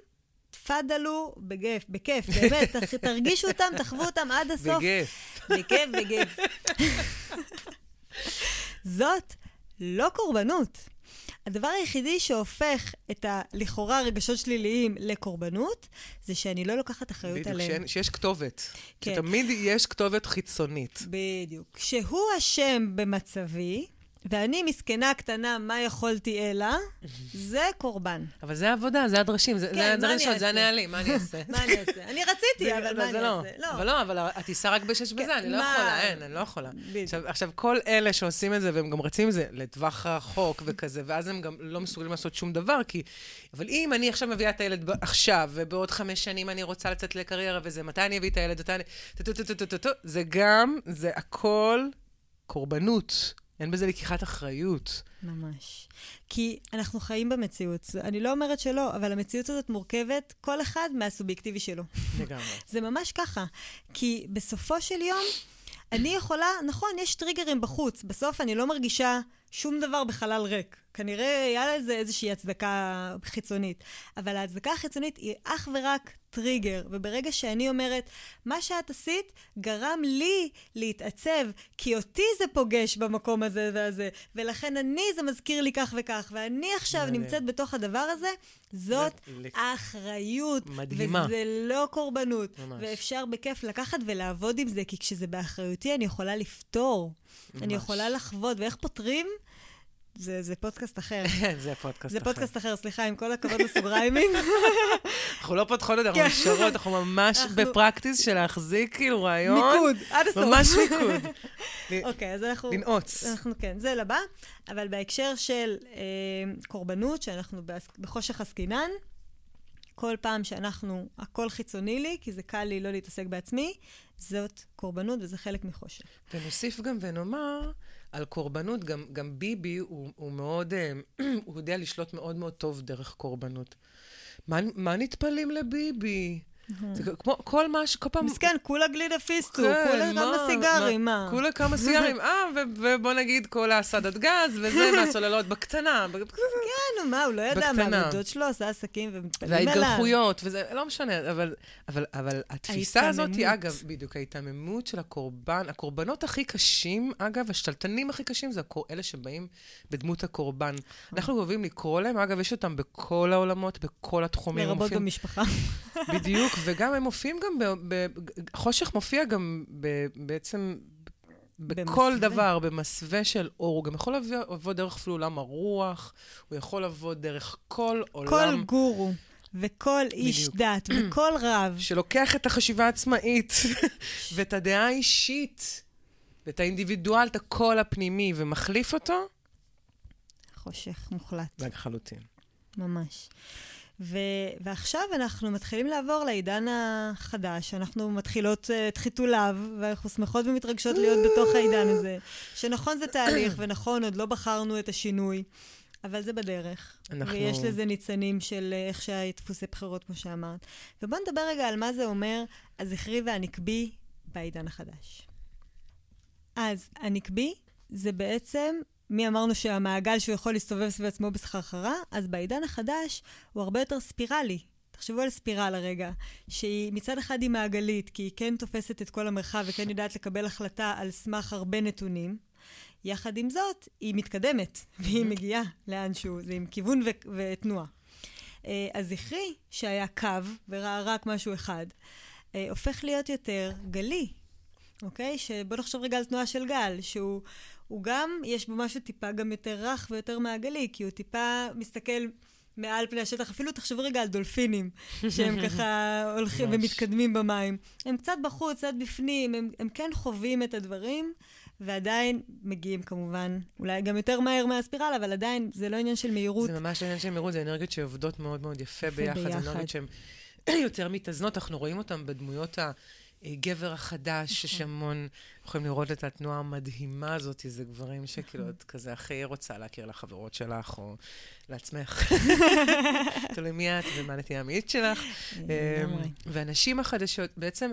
תפדלו בגף, בכיף, באמת, תרגישו אותם, תחוו אותם עד הסוף.
בגף.
בכיף, בגף. זאת לא קורבנות. הדבר היחידי שהופך את הלכאורה רגשות שליליים לקורבנות, זה שאני לא לוקחת אחריות עליהם.
בדיוק, שיש כתובת. כן. שתמיד יש כתובת חיצונית.
בדיוק. שהוא אשם במצבי, ואני מסכנה קטנה, מה יכולתי אלא, זה קורבן.
אבל זה העבודה, זה הדרשים, זה,
כן,
זה
הדברים
שלך, זה הנהלים, מה אני אעשה?
מה אני אעשה? אני רציתי, אבל מה אני
לא.
אעשה?
לא. אבל לא, אבל את תיסע רק בשש בזה, אני לא יכולה, אין, אני לא יכולה. עכשיו, כל אלה שעושים את זה, והם גם רצים את זה לטווח רחוק וכזה, ואז הם גם לא מסוגלים לעשות שום דבר, כי... אבל אם אני עכשיו מביאה את הילד עכשיו, ובעוד חמש שנים אני רוצה לצאת לקריירה וזה, מתי אני אביא את הילד, מתי אני... זה גם, זה הכל קורבנות. אין בזה לקיחת אחריות.
ממש. כי אנחנו חיים במציאות. אני לא אומרת שלא, אבל המציאות הזאת מורכבת כל אחד מהסובייקטיבי שלו.
לגמרי.
זה ממש ככה. כי בסופו של יום, אני יכולה, נכון, יש טריגרים בחוץ. בסוף אני לא מרגישה שום דבר בחלל ריק. כנראה היה לזה איזושהי הצדקה חיצונית. אבל ההצדקה החיצונית היא אך ורק טריגר. וברגע שאני אומרת, מה שאת עשית גרם לי להתעצב, כי אותי זה פוגש במקום הזה והזה, ולכן אני, זה מזכיר לי כך וכך, ואני עכשיו נמצאת בתוך הדבר הזה, זאת אחריות.
מדהימה.
וזה לא קורבנות. ממש. ואפשר בכיף לקחת ולעבוד עם זה, כי כשזה באחריותי אני יכולה לפתור. ממש. אני יכולה לחוות, ואיך פותרים? זה, זה פודקאסט אחר.
כן, זה פודקאסט אחר.
זה פודקאסט אחר, סליחה, עם כל הכבוד לסוגריימים.
אנחנו לא פותחות את זה, אנחנו נשארות, אנחנו ממש בפרקטיס של להחזיק כאילו רעיון.
מיקוד, עד הסוף.
ממש מיקוד.
אוקיי, אז אנחנו...
לנעוץ.
אנחנו, כן, זה לבא. אבל בהקשר של אה, קורבנות, שאנחנו בחושך עסקינן, כל פעם שאנחנו, הכל חיצוני לי, כי זה קל לי לא להתעסק בעצמי, זאת קורבנות וזה חלק מחושך.
ונוסיף גם ונאמר, על קורבנות, גם, גם ביבי הוא, הוא מאוד, אה, הוא יודע לשלוט מאוד מאוד טוב דרך קורבנות. מה, מה נתפלים לביבי? זה כמו כל מה ש... כל פעם...
מסכן, כולה גלידה פיסטו, כן, כולה כמה סיגרים, מה?
כולה כמה סיגרים, אה, ובוא נגיד כל הסדת גז, וזה, מהסוללות בקטנה.
כן, מה, הוא לא ידע מה, הדוד שלו עשה עסקים ומתפלאים
אליו. וההתגלחויות, וזה לא משנה, אבל, אבל, אבל התפיסה הזאת היא, אגב, בדיוק, ההיתממות של הקורבן, הקורבנות הכי קשים, אגב, השתלטנים הכי קשים, זה אלה שבאים בדמות הקורבן. אנחנו אוהבים לקרוא להם, אגב, יש אותם בכל העולמות, בכל התחומים.
לרבות במשפחה.
בדיוק, וגם הם מופיעים גם, ב, ב, חושך מופיע גם ב, בעצם בכל במסווה. דבר, במסווה של אור. הוא גם יכול לבוא, לבוא דרך אפילו עולם הרוח, הוא יכול לבוא דרך כל עולם...
כל גורו. וכל איש בדיוק. דת, וכל רב.
שלוקח את החשיבה העצמאית, ואת הדעה האישית, ואת האינדיבידואל, את הקול הפנימי, ומחליף אותו.
חושך מוחלט.
לחלוטין.
ממש. ו- ועכשיו אנחנו מתחילים לעבור לעידן החדש, אנחנו מתחילות uh, את חיתוליו, ואנחנו שמחות ומתרגשות להיות בתוך העידן הזה. שנכון זה תהליך, ונכון, עוד לא בחרנו את השינוי, אבל זה בדרך. אנחנו... ויש לזה ניצנים של uh, איך שהיה דפוסי בחירות, כמו שאמרת. ובואו נדבר רגע על מה זה אומר הזכרי והנקבי בעידן החדש. אז הנקבי זה בעצם מי אמרנו שהמעגל שהוא יכול להסתובב סביב עצמו בסחרחרה? אז בעידן החדש הוא הרבה יותר ספירלי. תחשבו על ספירלה רגע, שהיא מצד אחד היא מעגלית, כי היא כן תופסת את כל המרחב וכן יודעת לקבל החלטה על סמך הרבה נתונים. יחד עם זאת, היא מתקדמת, והיא מגיעה לאנשהו, זה עם כיוון ו- ותנועה. אה, הזכרי, שהיה קו וראה רק משהו אחד, אה, הופך להיות יותר גלי, אוקיי? שבוא נחשוב רגע על תנועה של גל, שהוא הוא גם, יש בו משהו טיפה גם יותר רך ויותר מעגלי, כי הוא טיפה מסתכל מעל פני השטח. אפילו תחשבו רגע על דולפינים, שהם ככה הולכים ומתקדמים במים. הם קצת בחוץ, קצת בפנים, הם, הם כן חווים את הדברים. ועדיין מגיעים כמובן, אולי גם יותר מהר מהספירלה, אבל עדיין זה לא עניין של מהירות.
זה ממש לא עניין של מהירות, זה אנרגיות שעובדות מאוד מאוד יפה ביחד. ביחד. זה אנרגיות שהן יותר מתאזנות, אנחנו רואים אותן בדמויות הגבר החדש, שיש נכון. המון, יכולים לראות את התנועה המדהימה הזאת, זה גברים שכאילו את כזה הכי רוצה להכיר לחברות שלך, או לעצמך. תלוי מי את ומה הנטייה המאית שלך. אמ, והנשים החדשות, בעצם...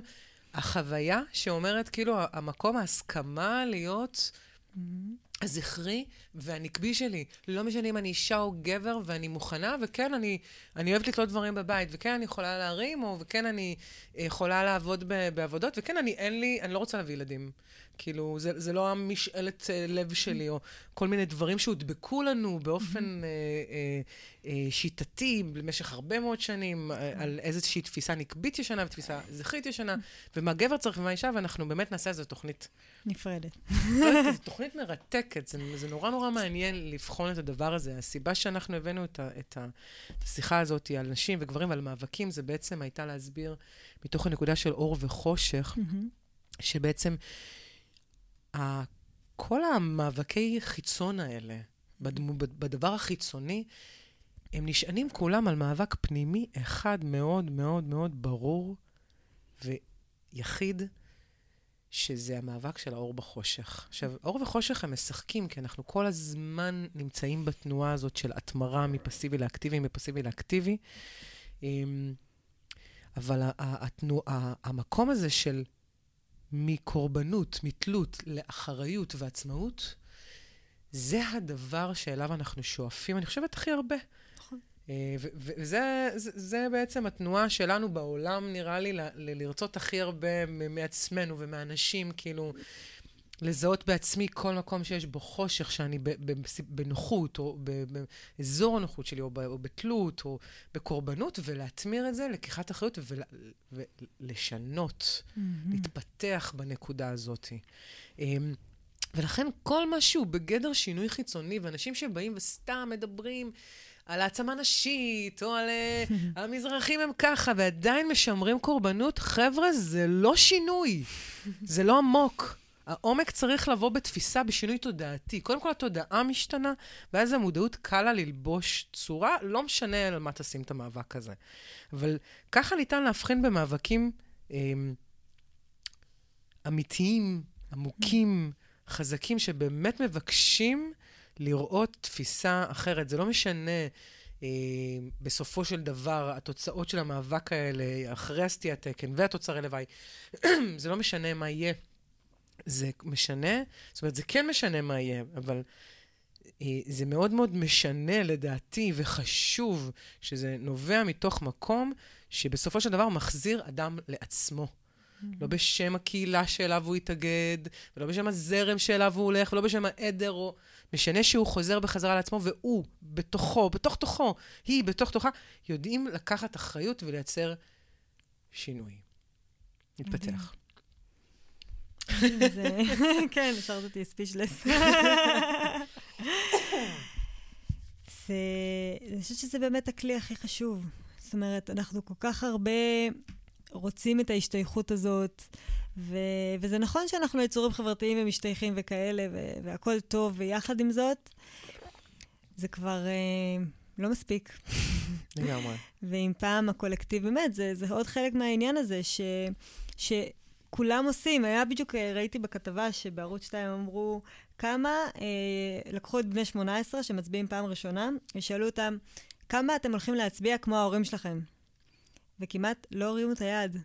החוויה שאומרת, כאילו, המקום, ההסכמה להיות mm-hmm. הזכרי והנקבי שלי. לא משנה אם אני אישה או גבר, ואני מוכנה, וכן, אני, אני אוהבת לקלוט דברים בבית, וכן, אני יכולה להרים, או וכן, אני יכולה לעבוד בעבודות, וכן, אני, אין לי, אני לא רוצה להביא ילדים. כאילו, זה, זה לא המשאלת אה, לב שלי, או כל מיני דברים שהודבקו לנו באופן אה, אה, אה, שיטתי במשך הרבה מאוד שנים, אה, על איזושהי תפיסה נקבית ישנה ותפיסה זכרית ישנה, ומה גבר צריך ומה אישה, ואנחנו באמת נעשה איזו תוכנית.
נפרדת.
תוכנית מרתקת, זה, זה נורא נורא מעניין לבחון את הדבר הזה. הסיבה שאנחנו הבאנו את, ה, את, ה, את השיחה הזאת על נשים וגברים ועל מאבקים, זה בעצם הייתה להסביר מתוך הנקודה של אור וחושך, שבעצם... כל המאבקי חיצון האלה, בדבר החיצוני, הם נשענים כולם על מאבק פנימי אחד מאוד מאוד מאוד ברור ויחיד, שזה המאבק של האור בחושך. עכשיו, אור וחושך הם משחקים, כי אנחנו כל הזמן נמצאים בתנועה הזאת של התמרה מפסיבי לאקטיבי, מפסיבי לאקטיבי. אמ, אבל התנועה, המקום הזה של מקורבנות, מתלות, לאחריות ועצמאות, זה הדבר שאליו אנחנו שואפים, אני חושבת, הכי הרבה. אה, וזה זה, זה בעצם התנועה שלנו בעולם, נראה לי, ל- ל- לרצות הכי הרבה מעצמנו ומאנשים, כאילו, לזהות בעצמי כל מקום שיש בו חושך, שאני בנוחות, או באזור הנוחות שלי, או, או בתלות, או בקורבנות, ולהטמיר את זה, לקיחת אחריות ולשנות, mm-hmm. להתפתח בנקודה הזאת. אמ, ולכן כל מה שהוא בגדר שינוי חיצוני, ואנשים שבאים וסתם מדברים על העצמה נשית, או על, אה, המזרחים הם ככה, ועדיין משמרים קורבנות, חבר'ה, זה לא שינוי, זה לא עמוק. העומק צריך לבוא בתפיסה, בשינוי תודעתי. קודם כל התודעה משתנה, ואז המודעות קל לה ללבוש צורה, לא משנה על מה תשים את המאבק הזה. אבל ככה ניתן להבחין במאבקים אה, אמיתיים, עמוקים, חזקים, שבאמת מבקשים לראות תפיסה אחרת. זה לא משנה אה, בסופו של דבר, התוצאות של המאבק האלה, אחרי הסטיית תקן והתוצרי לוואי, זה לא משנה מה יהיה. זה משנה, זאת אומרת, זה כן משנה מה יהיה, אבל אה, זה מאוד מאוד משנה לדעתי, וחשוב שזה נובע מתוך מקום שבסופו של דבר מחזיר אדם לעצמו. לא בשם הקהילה שאליו הוא יתאגד, ולא בשם הזרם שאליו הוא הולך, ולא בשם העדר, או... משנה שהוא חוזר בחזרה לעצמו, והוא, בתוכו, בתוך תוכו, היא, בתוך תוכה, יודעים לקחת אחריות ולייצר שינוי. להתפתח.
כן, השארת אותי ספישלס. אני חושבת שזה באמת הכלי הכי חשוב. זאת אומרת, אנחנו כל כך הרבה רוצים את ההשתייכות הזאת, ו- וזה נכון שאנחנו יצורים חברתיים ומשתייכים וכאלה, ו- והכול טוב, ויחד עם זאת, זה כבר uh, לא מספיק.
לגמרי.
ואם פעם הקולקטיב, באמת, זה, זה עוד חלק מהעניין הזה, ש... ש- כולם עושים. היה בדיוק, אה, ראיתי בכתבה שבערוץ 2 אמרו כמה אה, לקחו את בני 18 שמצביעים פעם ראשונה, ושאלו אותם, כמה אתם הולכים להצביע כמו ההורים שלכם? וכמעט לא הורימו את היד.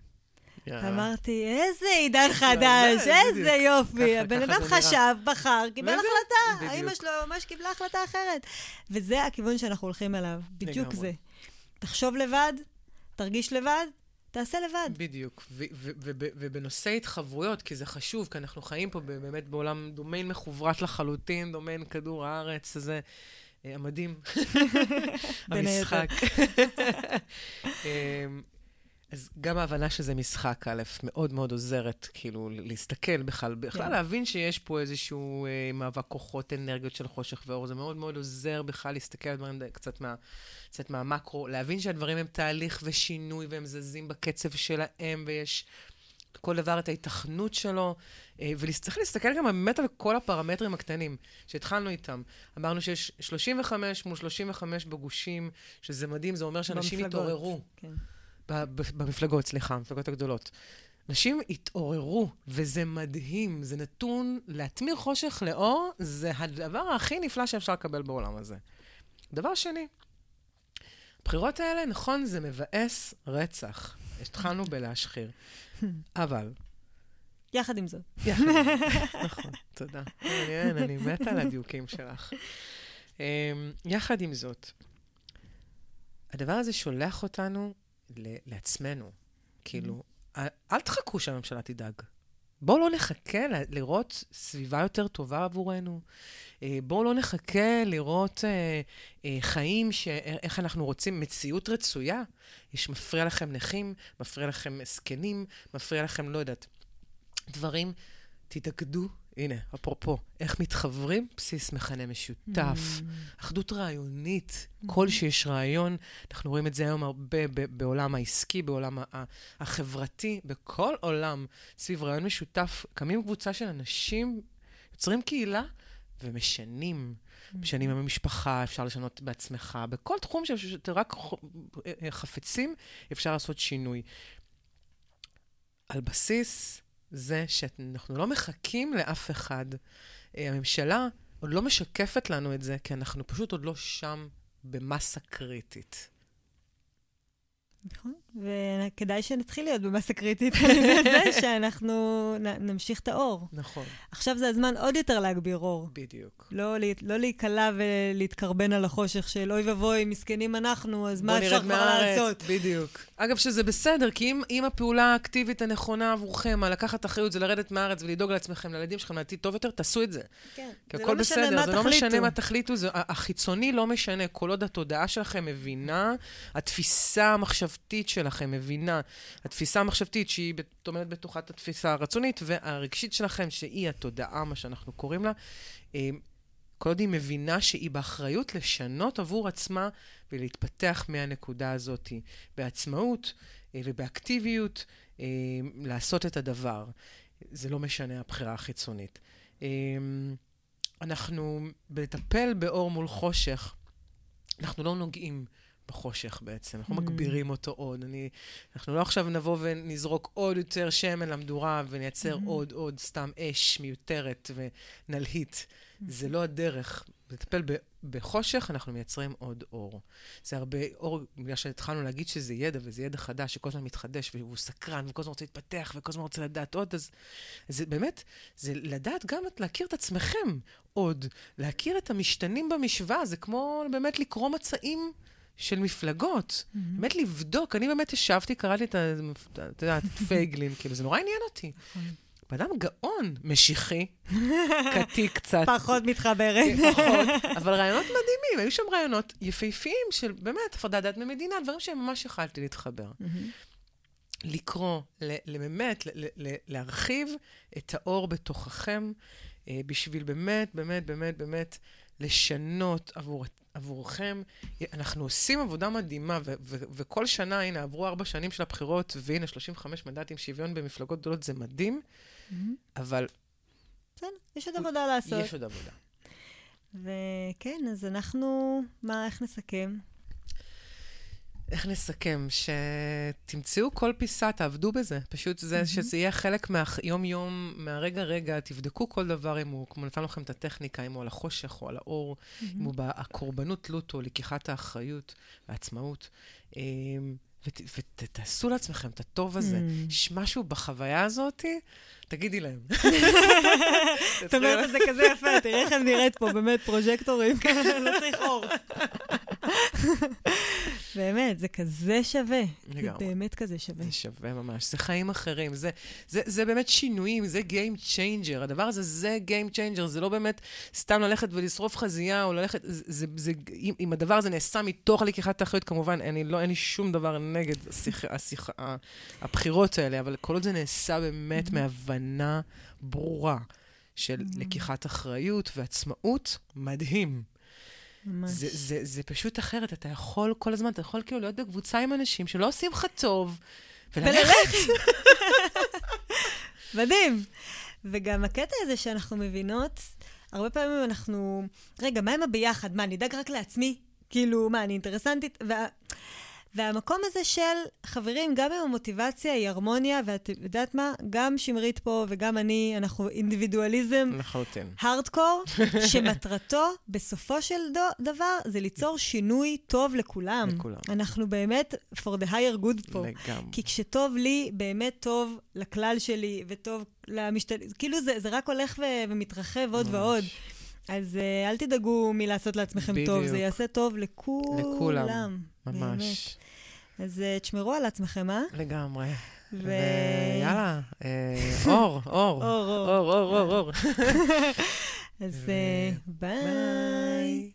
אמרתי, איזה עידן חדש, איזה יופי. הבן אדם חשב, בחר, קיבל החלטה. האמא שלו ממש קיבלה החלטה אחרת. וזה הכיוון שאנחנו הולכים אליו, בדיוק זה. תחשוב לבד, תרגיש לבד, תעשה לבד.
בדיוק. ובנושא התחברויות, כי זה חשוב, כי אנחנו חיים פה באמת בעולם דומיין מחוברש לחלוטין, דומיין כדור הארץ, הזה. אה, המדהים, המשחק. אמ, אז גם ההבנה שזה משחק, א', מאוד מאוד עוזרת, כאילו, להסתכל בכלל, בכלל yeah. כן. להבין שיש פה איזשהו אה, מאבק כוחות, אנרגיות של חושך ואור, זה מאוד מאוד עוזר בכלל להסתכל על דברים קצת, מה, קצת מהמקרו, להבין שהדברים הם תהליך ושינוי, והם זזים בקצב שלהם, ויש כל דבר את ההיתכנות שלו, אה, וצריך להסתכל גם באמת על כל הפרמטרים הקטנים שהתחלנו איתם. אמרנו שיש 35 מול 35 בגושים, שזה מדהים, זה אומר שאנשים התעוררו. כן. במפלגות, סליחה, המפלגות הגדולות. נשים התעוררו, וזה מדהים, זה נתון, להתמיר חושך לאור, זה הדבר הכי נפלא שאפשר לקבל בעולם הזה. דבר שני, הבחירות האלה, נכון, זה מבאס רצח. התחלנו בלהשחיר. אבל...
יחד עם זאת.
יחד עם זאת, נכון, תודה. מעניין, אני מתה על הדיוקים שלך. אמ, יחד עם זאת, הדבר הזה שולח אותנו לעצמנו. כאילו, mm-hmm. אל תחכו שהממשלה תדאג. בואו לא נחכה לראות סביבה יותר טובה עבורנו. אה, בואו לא נחכה לראות אה, אה, חיים, ש... איך אנחנו רוצים, מציאות רצויה. יש, מפריע לכם נכים, מפריע לכם זקנים, מפריע לכם, לא יודעת, דברים. תתאגדו הנה, אפרופו, איך מתחברים? בסיס מכנה משותף, mm. אחדות רעיונית, mm. כל שיש רעיון, אנחנו רואים את זה היום הרבה בעולם העסקי, בעולם החברתי, בכל עולם, סביב רעיון משותף, קמים קבוצה של אנשים, יוצרים קהילה ומשנים. Mm. משנים עם המשפחה, אפשר לשנות בעצמך. בכל תחום שאתם רק חפצים, אפשר לעשות שינוי. על בסיס זה שאנחנו לא מחכים לאף אחד. אה, הממשלה עוד לא משקפת לנו את זה, כי אנחנו פשוט עוד לא שם במסה קריטית.
נכון, וכדאי שנתחיל להיות במסה קריטית על זה שאנחנו נמשיך את האור.
נכון.
עכשיו זה הזמן עוד יותר להגביר אור.
בדיוק.
לא, לא להיקלע ולהתקרבן על החושך של אוי ואבוי, מסכנים אנחנו, אז מה אפשר כבר לעשות?
בדיוק. אגב, שזה בסדר, כי אם, אם הפעולה האקטיבית הנכונה עבורכם, על לקחת אחריות, זה לרדת מהארץ ולדאוג לעצמכם, לילדים שלכם, לעתיד טוב יותר, תעשו את זה.
כן,
זה לא משנה בסדר, זה. זה לא משנה מה תחליטו, זה, החיצוני לא משנה, כל עוד התודעה שלכם מבינה, התפיסה המחשבתית שלכם מבינה, התפיסה המחשבתית, שהיא טומנת בתוכה את התפיסה הרצונית, והרגשית שלכם, שהיא התודעה, מה שאנחנו קוראים לה, אה, כל עוד היא מבינה שהיא באחריות לשנות עבור עצמה ולהתפתח מהנקודה הזאת בעצמאות אה, ובאקטיביות, אה, לעשות את הדבר. זה לא משנה הבחירה החיצונית. אנחנו, בלטפל באור מול חושך, אנחנו לא נוגעים בחושך בעצם, אנחנו mm. מגבירים אותו עוד. אני, אנחנו לא עכשיו נבוא ונזרוק עוד יותר שמן למדורה ונייצר mm. עוד עוד סתם אש מיותרת ונלהיט. Mm. זה לא הדרך. לטפל ב, בחושך, אנחנו מייצרים עוד אור. זה הרבה אור, בגלל שהתחלנו להגיד שזה ידע, וזה ידע חדש, שכל הזמן מתחדש, והוא סקרן, וכל הזמן רוצה להתפתח, וכל הזמן רוצה לדעת עוד, אז, אז זה באמת, זה לדעת גם להכיר את עצמכם עוד, להכיר את המשתנים במשוואה, זה כמו באמת לקרוא מצעים. של מפלגות. Mm-hmm. באמת לבדוק. אני באמת ישבתי, קראתי את ה... את יודעת, פייגלין, כאילו, זה נורא עניין אותי. נכון. בן אדם גאון, משיחי, קטי קצת.
פחות מתחברת.
כן, פחות, אבל רעיונות מדהימים, היו שם רעיונות יפהפיים של באמת הפרדת דת ממדינה, דברים שממש יכלתי להתחבר. לקרוא, באמת, להרחיב את האור בתוככם, אה, בשביל באמת, באמת, באמת, באמת לשנות עבור עבורכם. אנחנו עושים עבודה מדהימה, ו- ו- וכל שנה, הנה, עברו ארבע שנים של הבחירות, והנה, 35 מנדטים, שוויון במפלגות גדולות, זה מדהים, mm-hmm. אבל...
בסדר, יש עוד עבודה לעשות.
יש עוד עבודה.
וכן, אז אנחנו, מה, איך נסכם?
איך נסכם? שתמצאו כל פיסה, תעבדו בזה. פשוט זה, mm-hmm. שזה יהיה חלק מהיום-יום, מהרגע-רגע, תבדקו כל דבר אם הוא, כמו נתן לכם את הטכניקה, אם הוא על החושך או על האור, mm-hmm. אם הוא הקורבנות תלות או לקיחת האחריות והעצמאות. אמ, ותעשו לעצמכם את הטוב הזה. Mm. יש משהו בחוויה הזאת, תגידי להם.
זאת אומרת, זה כזה יפה, תראה איך הם נראית פה, באמת, פרוז'קטורים, לא צריך אור. באמת, זה כזה שווה.
לגמרי.
זה באמת כזה שווה.
זה שווה ממש, זה חיים אחרים, זה, זה, זה באמת שינויים, זה Game Changer. הדבר הזה זה Game Changer, זה לא באמת סתם ללכת ולשרוף חזייה, או ללכת, זה, זה, זה, אם, אם הדבר הזה נעשה מתוך לקיחת האחריות, כמובן, אני, לא, אין לי שום דבר נגד השיח, השיח, הבחירות האלה, אבל כל עוד זה נעשה באמת מהבנה ברורה של לקיחת אחריות ועצמאות, מדהים.
ממש.
זה, זה, זה פשוט אחרת, אתה יכול כל הזמן, אתה יכול כאילו להיות בקבוצה עם אנשים שלא עושים לך טוב, וללכת.
מדהים. וגם הקטע הזה שאנחנו מבינות, הרבה פעמים אנחנו, רגע, מה עם הביחד? מה, אני אדאג רק לעצמי? כאילו, מה, אני אינטרסנטית? וה... והמקום הזה של, חברים, גם אם המוטיבציה היא הרמוניה, ואת יודעת מה? גם שמרית פה וגם אני, אנחנו אינדיבידואליזם
לחלוטין.
הארדקור, שמטרתו, בסופו של דו, דבר, זה ליצור שינוי טוב לכולם.
לכולם.
אנחנו באמת for the higher good פה.
לגמרי.
כי כשטוב לי, באמת טוב לכלל שלי, וטוב למשתל... כאילו זה, זה רק הולך ו... ומתרחב עוד
ממש.
ועוד. אז uh, אל תדאגו מלעשות לעצמכם טוב,
בדיוק.
זה יעשה טוב לכולם.
לכולם,
באמת.
ממש.
אז uh, תשמרו על עצמכם, אה?
לגמרי.
ו...
ויאללה, אה, אור, אור.
אור, אור.
אור, אור, אור, אור.
אז ביי.